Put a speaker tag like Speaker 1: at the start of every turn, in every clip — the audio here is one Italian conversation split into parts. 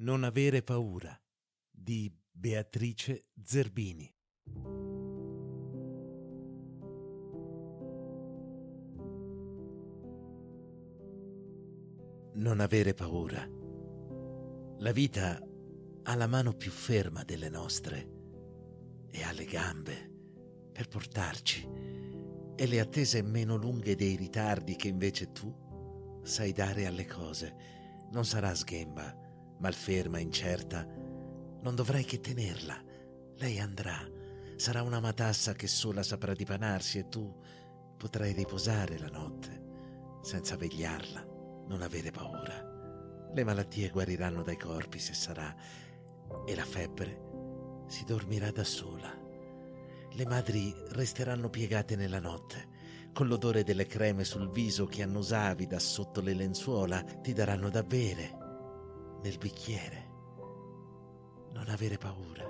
Speaker 1: Non avere paura di Beatrice Zerbini. Non avere paura. La vita ha la mano più ferma delle nostre e ha le gambe per portarci e le attese meno lunghe dei ritardi che invece tu sai dare alle cose. Non sarà sghemba, malferma, incerta. Non dovrai che tenerla. Lei andrà. Sarà una matassa che sola saprà dipanarsi e tu potrai riposare la notte senza vegliarla, non avere paura. Le malattie guariranno dai corpi se sarà e la febbre si dormirà da sola. Le madri resteranno piegate nella notte, con l'odore delle creme sul viso che annusavi da sotto le lenzuola, ti daranno da bere nel bicchiere. Non avere paura.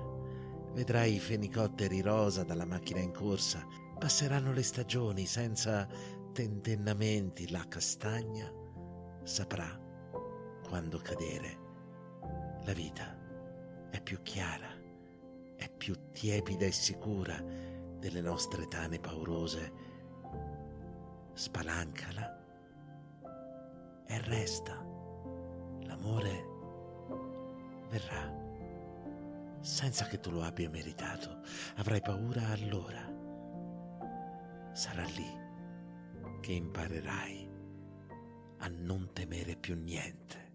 Speaker 1: Vedrai i fenicotteri rosa dalla macchina in corsa. Passeranno le stagioni senza tentennamenti. La castagna saprà quando cadere. La vita è più chiara, è più tiepida e sicura delle nostre tane paurose. Spalancala e resta. Verrà senza che tu lo abbia meritato. Avrai paura allora. Sarà lì che imparerai a non temere più niente.